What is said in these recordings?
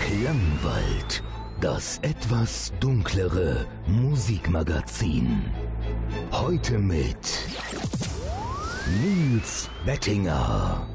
Klangwald, das etwas dunklere Musikmagazin. Heute mit Nils Bettinger.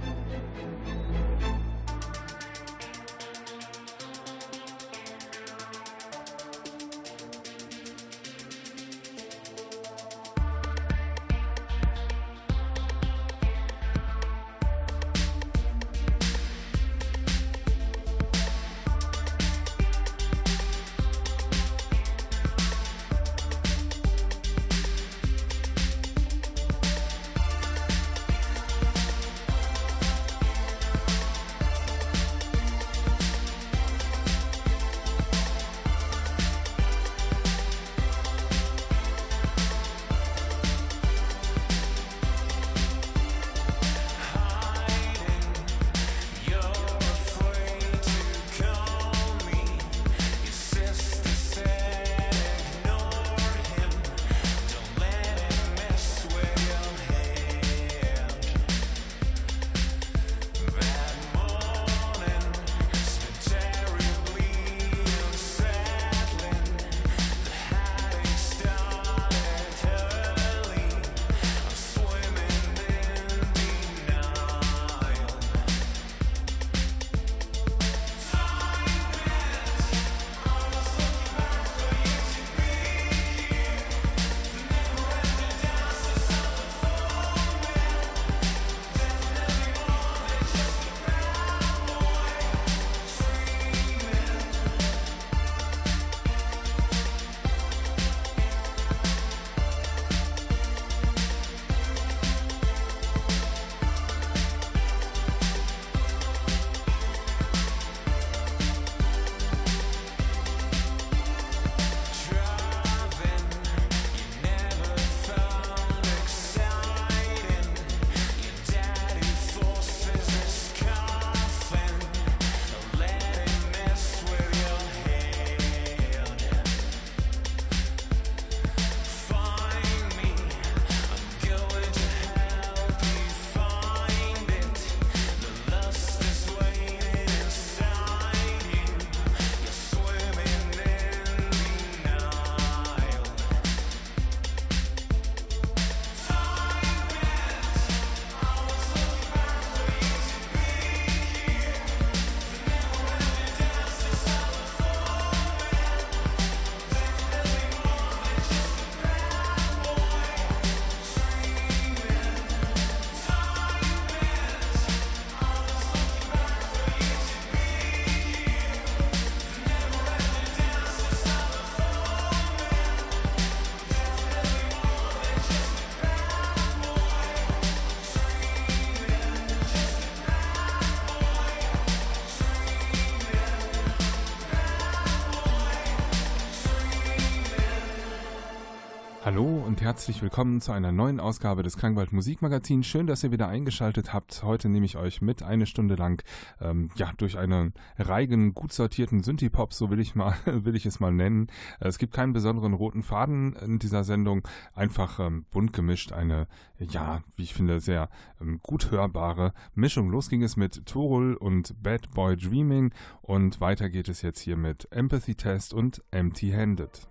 Herzlich willkommen zu einer neuen Ausgabe des Klangwald Musikmagazins. Schön, dass ihr wieder eingeschaltet habt. Heute nehme ich euch mit eine Stunde lang ähm, ja durch einen reigen, gut sortierten Synthie-Pop, so will ich mal will ich es mal nennen. Es gibt keinen besonderen roten Faden in dieser Sendung, einfach ähm, bunt gemischt, eine ja, wie ich finde, sehr ähm, gut hörbare Mischung. Los ging es mit Torul und Bad Boy Dreaming und weiter geht es jetzt hier mit Empathy Test und Empty Handed.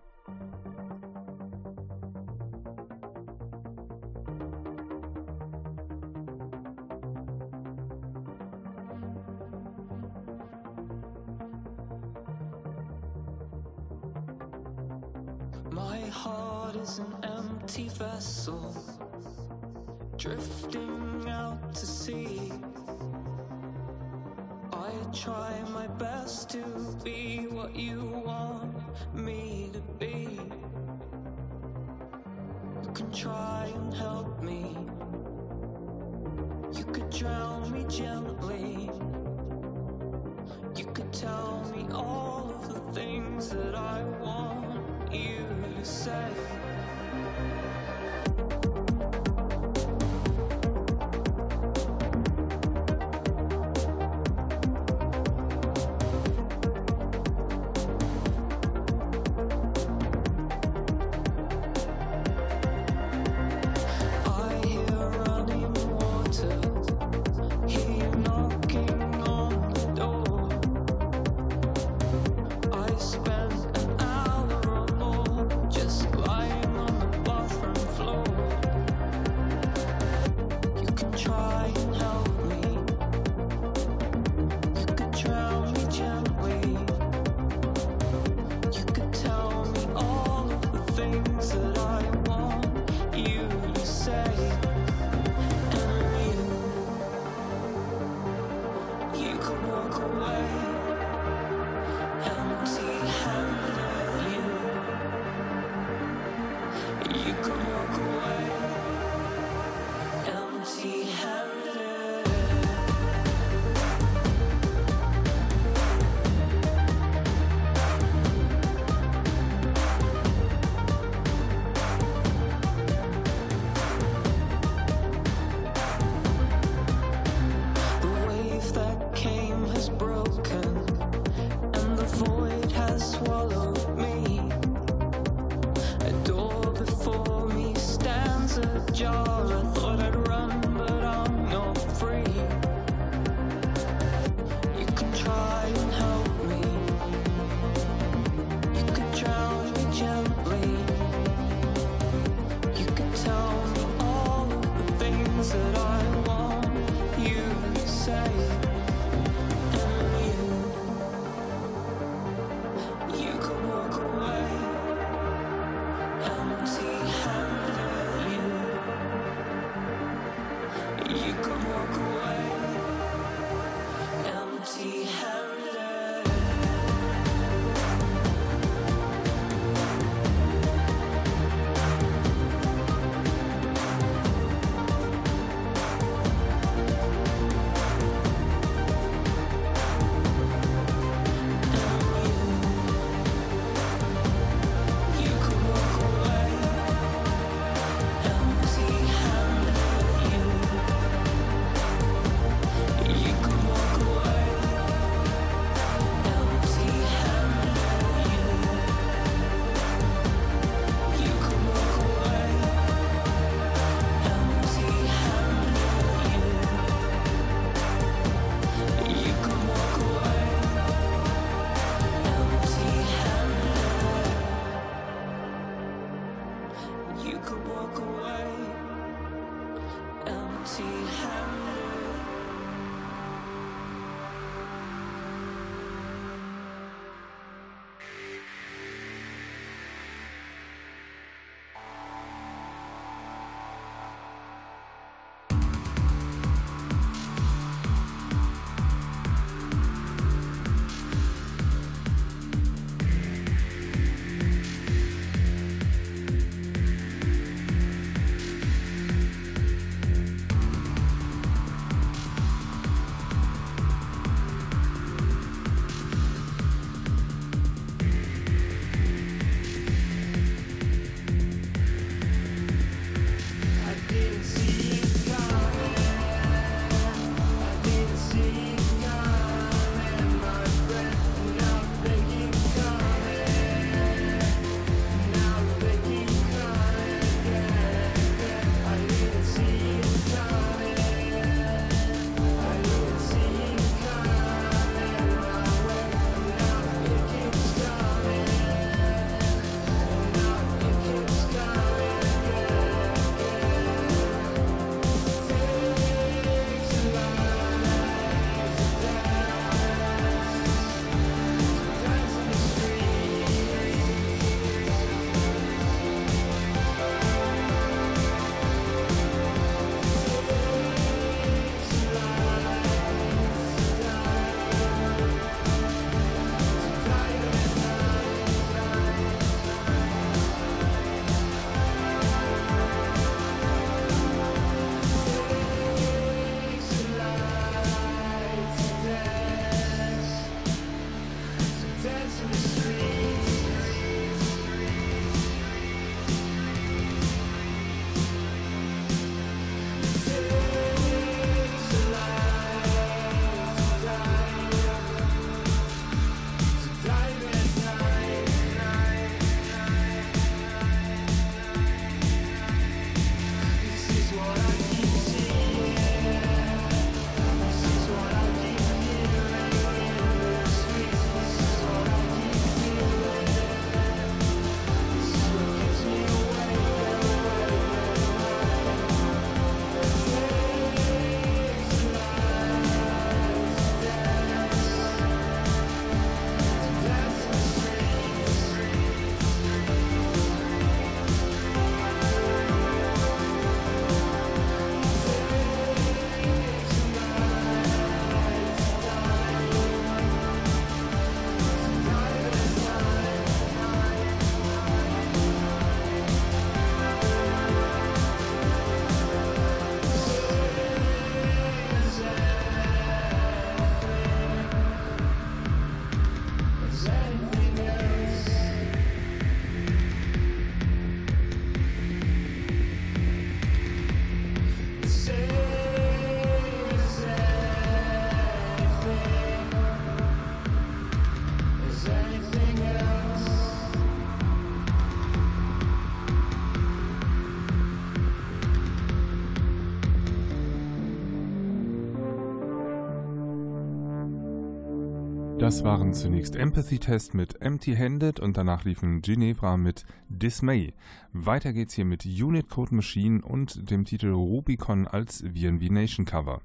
Das waren zunächst Empathy Test mit Empty Handed und danach liefen Ginevra mit Dismay. Weiter geht's hier mit Unit Code Machine und dem Titel Rubicon als VNV Nation Cover.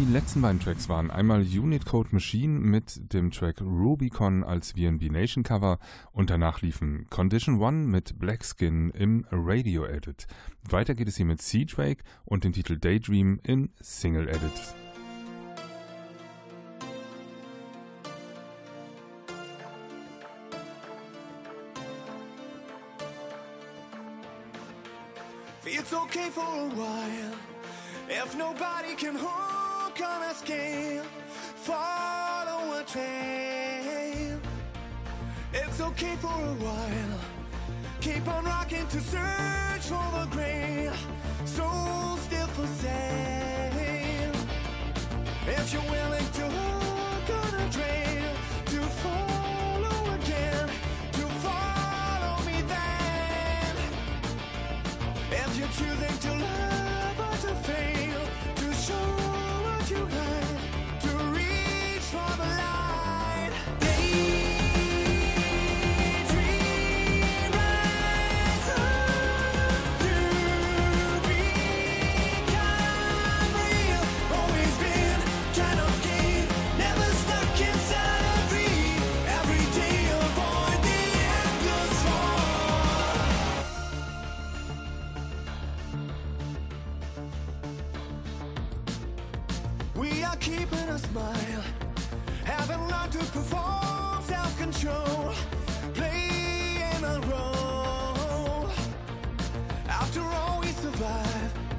Die letzten beiden Tracks waren einmal Unit Code Machine mit dem Track Rubicon als VNB Nation Cover und danach liefen Condition One mit Black Skin im Radio Edit. Weiter geht es hier mit Sea Drake und dem Titel Daydream in Single Edit. It's okay for a while if nobody can hook on a scale. Follow a trail. It's okay for a while. Keep on rocking to search for the grail. Soul still for sale. If you're willing to hook on a trail, to follow again, to follow me then. If you're choosing to love or to fail, you to reach for the light. Are a smile, haven't learned to perform self-control, playing a role. After all, we survive.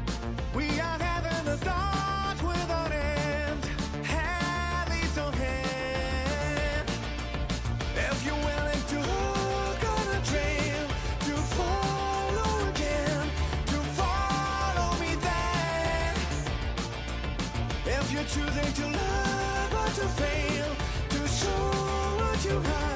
you high.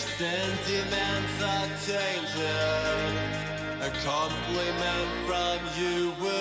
Sentiments are tainted. A compliment from you would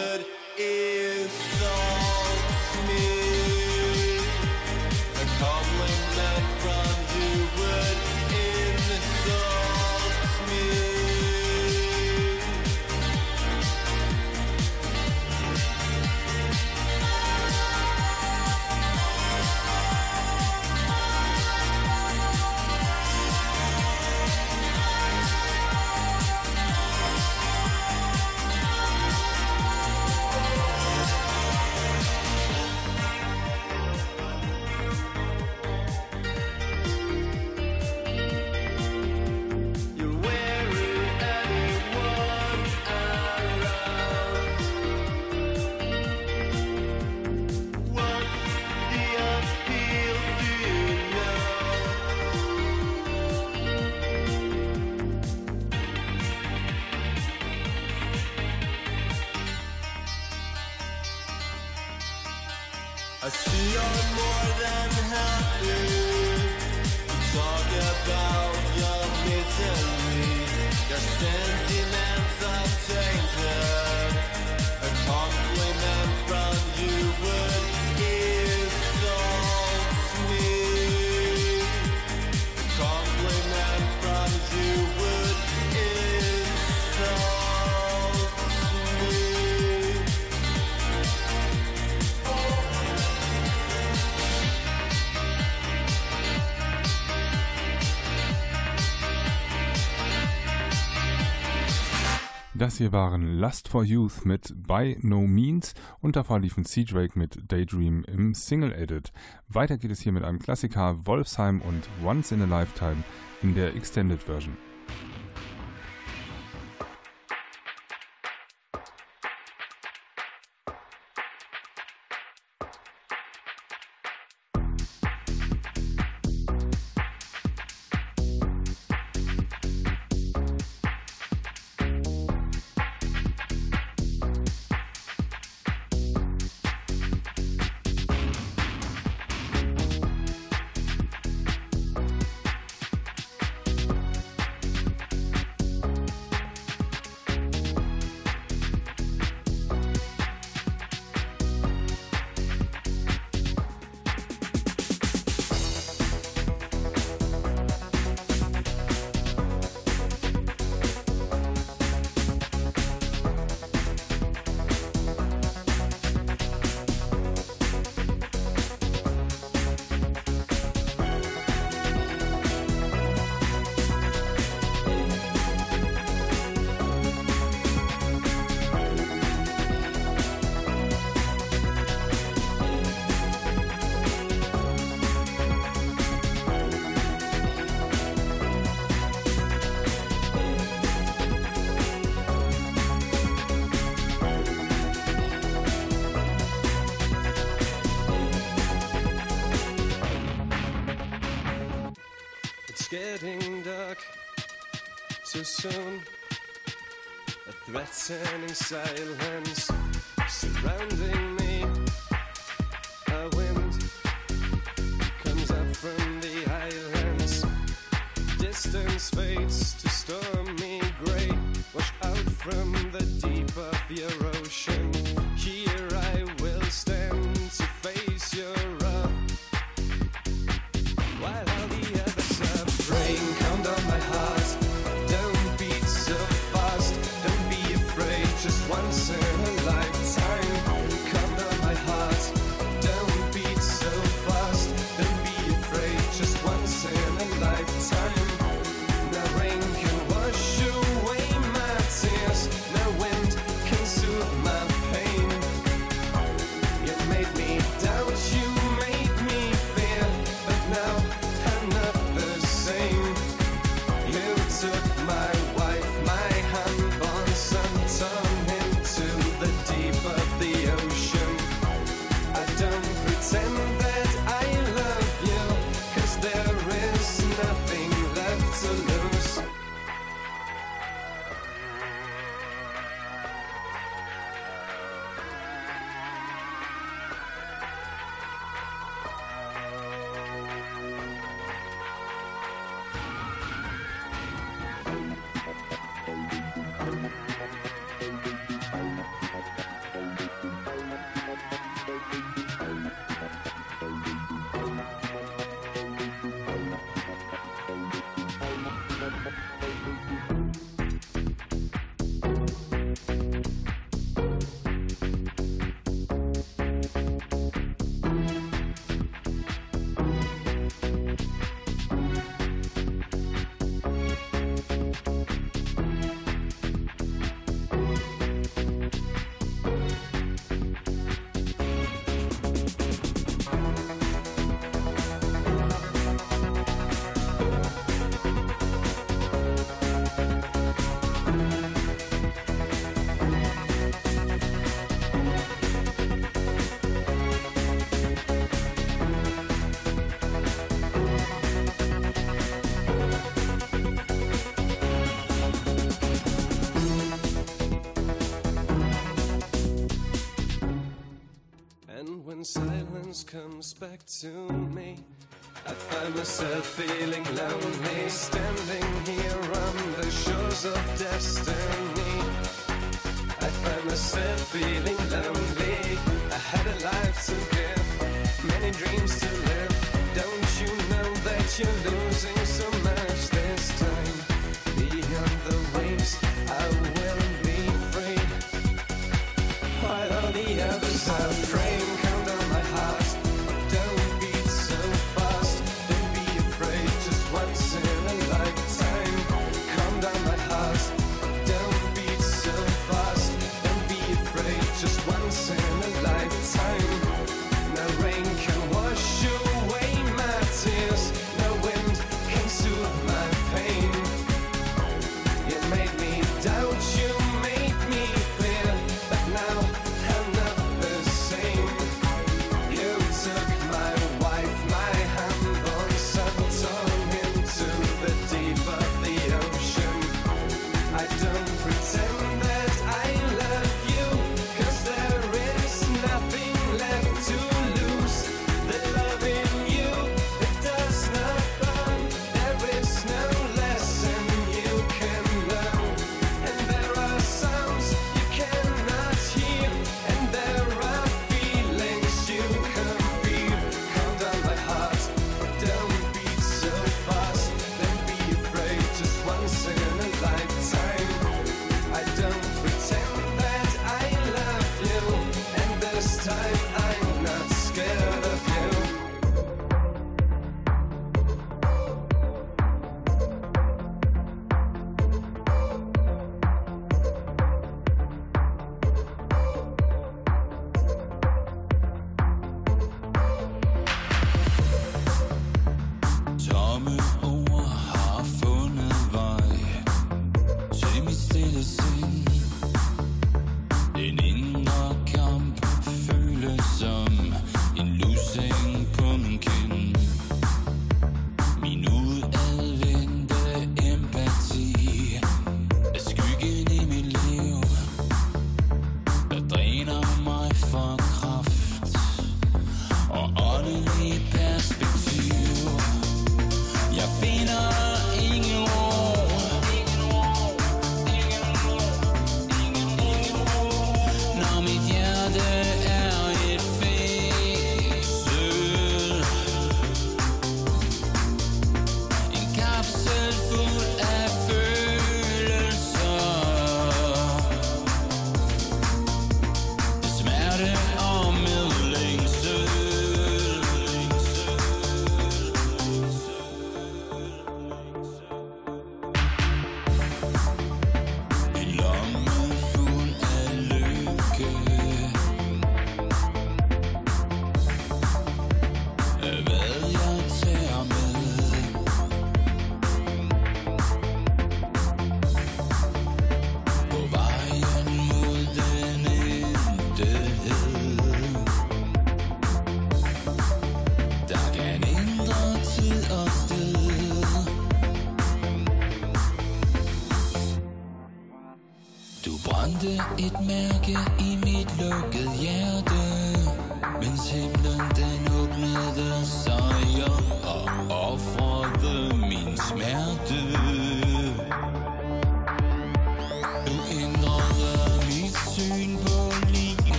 Das hier waren Lust for Youth mit By No Means und davor liefen Sea Drake mit Daydream im Single Edit. Weiter geht es hier mit einem Klassiker Wolfsheim und Once in a Lifetime in der Extended Version. Getting dark too soon. A threatening silence surrounding me. A wind comes up from the islands. Distance fades to stormy grey. Wash out from comes back to me. I find myself feeling lonely, standing here on the shores of destiny. I find myself feeling lonely. I had a life to give, many dreams to live. Don't you know that you're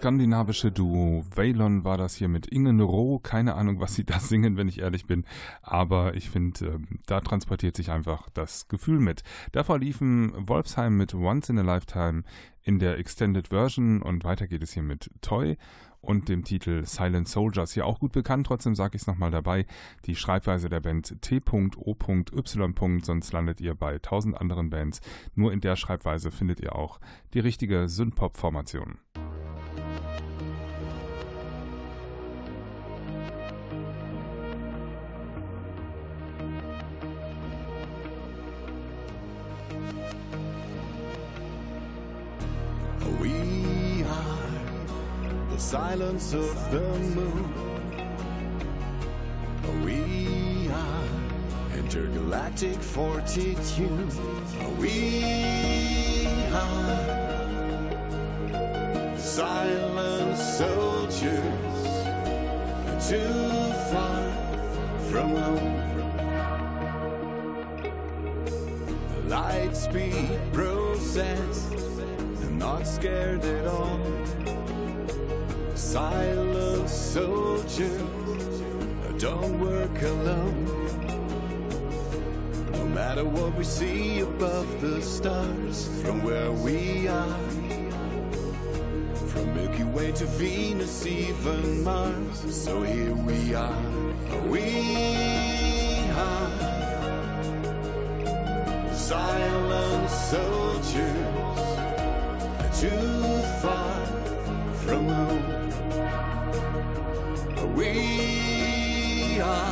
skandinavische Duo Waylon war das hier mit Ingen Roh. Keine Ahnung, was sie da singen, wenn ich ehrlich bin. Aber ich finde, äh, da transportiert sich einfach das Gefühl mit. Davor liefen Wolfsheim mit Once in a Lifetime in der Extended Version und weiter geht es hier mit Toy und dem Titel Silent Soldiers. Hier auch gut bekannt, trotzdem sage ich es nochmal dabei. Die Schreibweise der Band T.O.Y. Sonst landet ihr bei tausend anderen Bands. Nur in der Schreibweise findet ihr auch die richtige Synthpop-Formation. The silence of the moon. We are intergalactic fortitude. We are silent soldiers too far from home. Light speed process, not scared at all. Silent soldier, don't work alone. No matter what we see above the stars, from where we are. From Milky Way to Venus, even Mars. So here we are. We are silent soldiers too far from home. shine.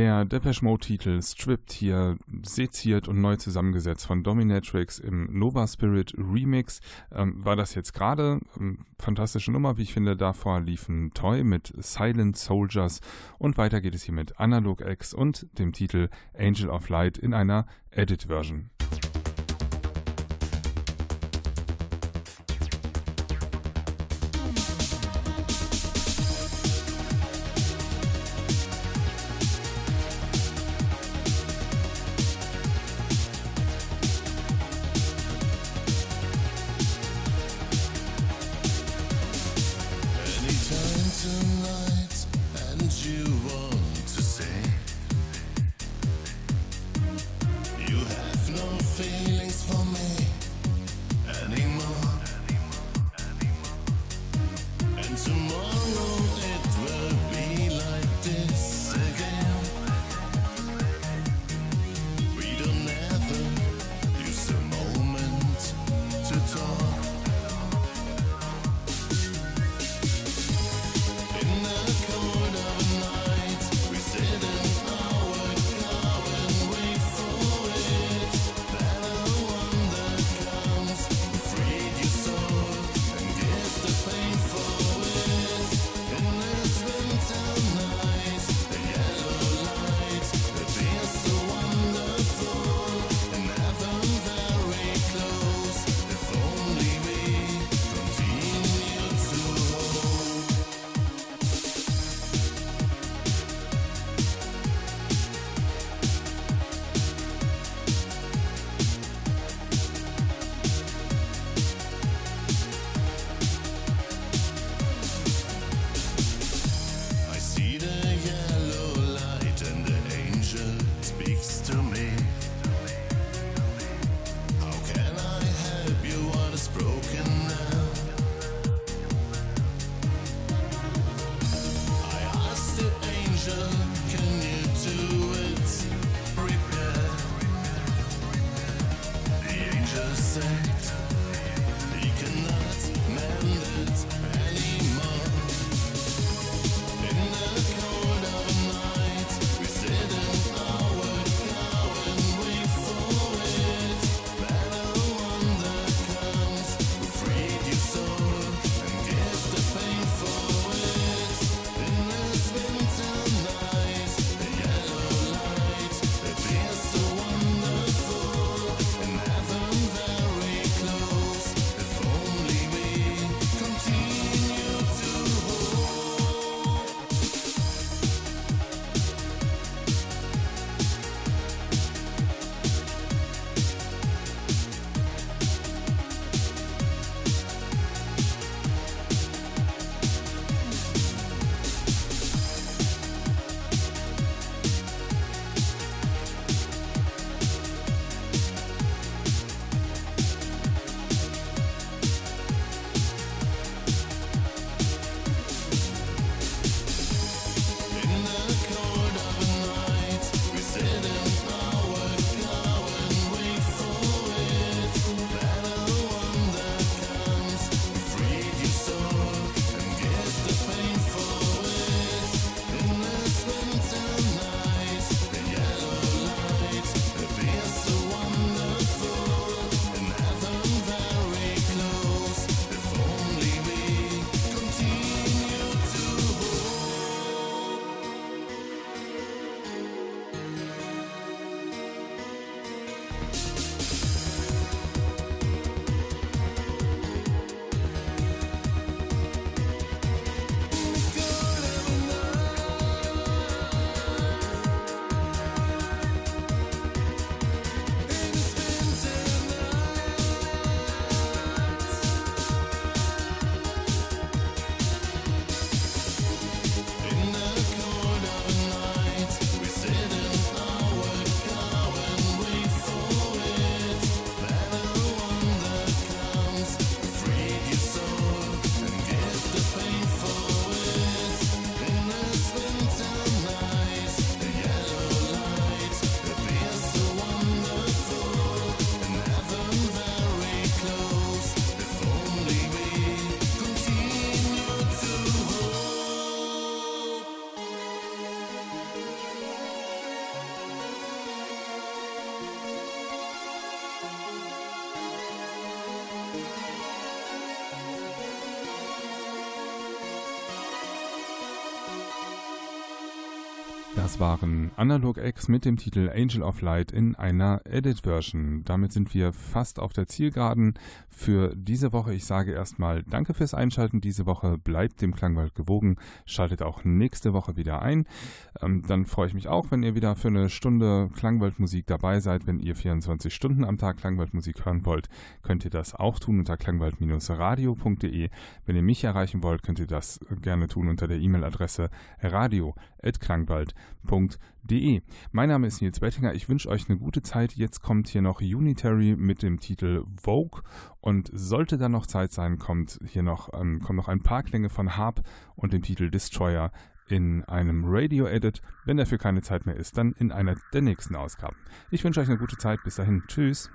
Der Depeche Mode Titel Stripped hier seziert und neu zusammengesetzt von Dominatrix im Nova Spirit Remix. Ähm, war das jetzt gerade? Ähm, fantastische Nummer, wie ich finde. Davor liefen Toy mit Silent Soldiers und weiter geht es hier mit Analog X und dem Titel Angel of Light in einer Edit-Version. Das waren Analog X mit dem Titel Angel of Light in einer Edit-Version. Damit sind wir fast auf der Zielgeraden für diese Woche. Ich sage erstmal Danke fürs Einschalten diese Woche. Bleibt dem Klangwald gewogen. Schaltet auch nächste Woche wieder ein. Ähm, dann freue ich mich auch, wenn ihr wieder für eine Stunde Klangwaldmusik dabei seid. Wenn ihr 24 Stunden am Tag Klangwaldmusik hören wollt, könnt ihr das auch tun unter klangwald-radio.de. Wenn ihr mich erreichen wollt, könnt ihr das gerne tun unter der E-Mail-Adresse radio.klangwald.de www.unitary.de. Mein Name ist Nils Bettinger. Ich wünsche euch eine gute Zeit. Jetzt kommt hier noch Unitary mit dem Titel Vogue. Und sollte da noch Zeit sein, kommt hier noch, ähm, kommen noch ein paar Klänge von Harp und dem Titel Destroyer in einem Radio-Edit. Wenn dafür keine Zeit mehr ist, dann in einer der nächsten Ausgaben. Ich wünsche euch eine gute Zeit. Bis dahin. Tschüss.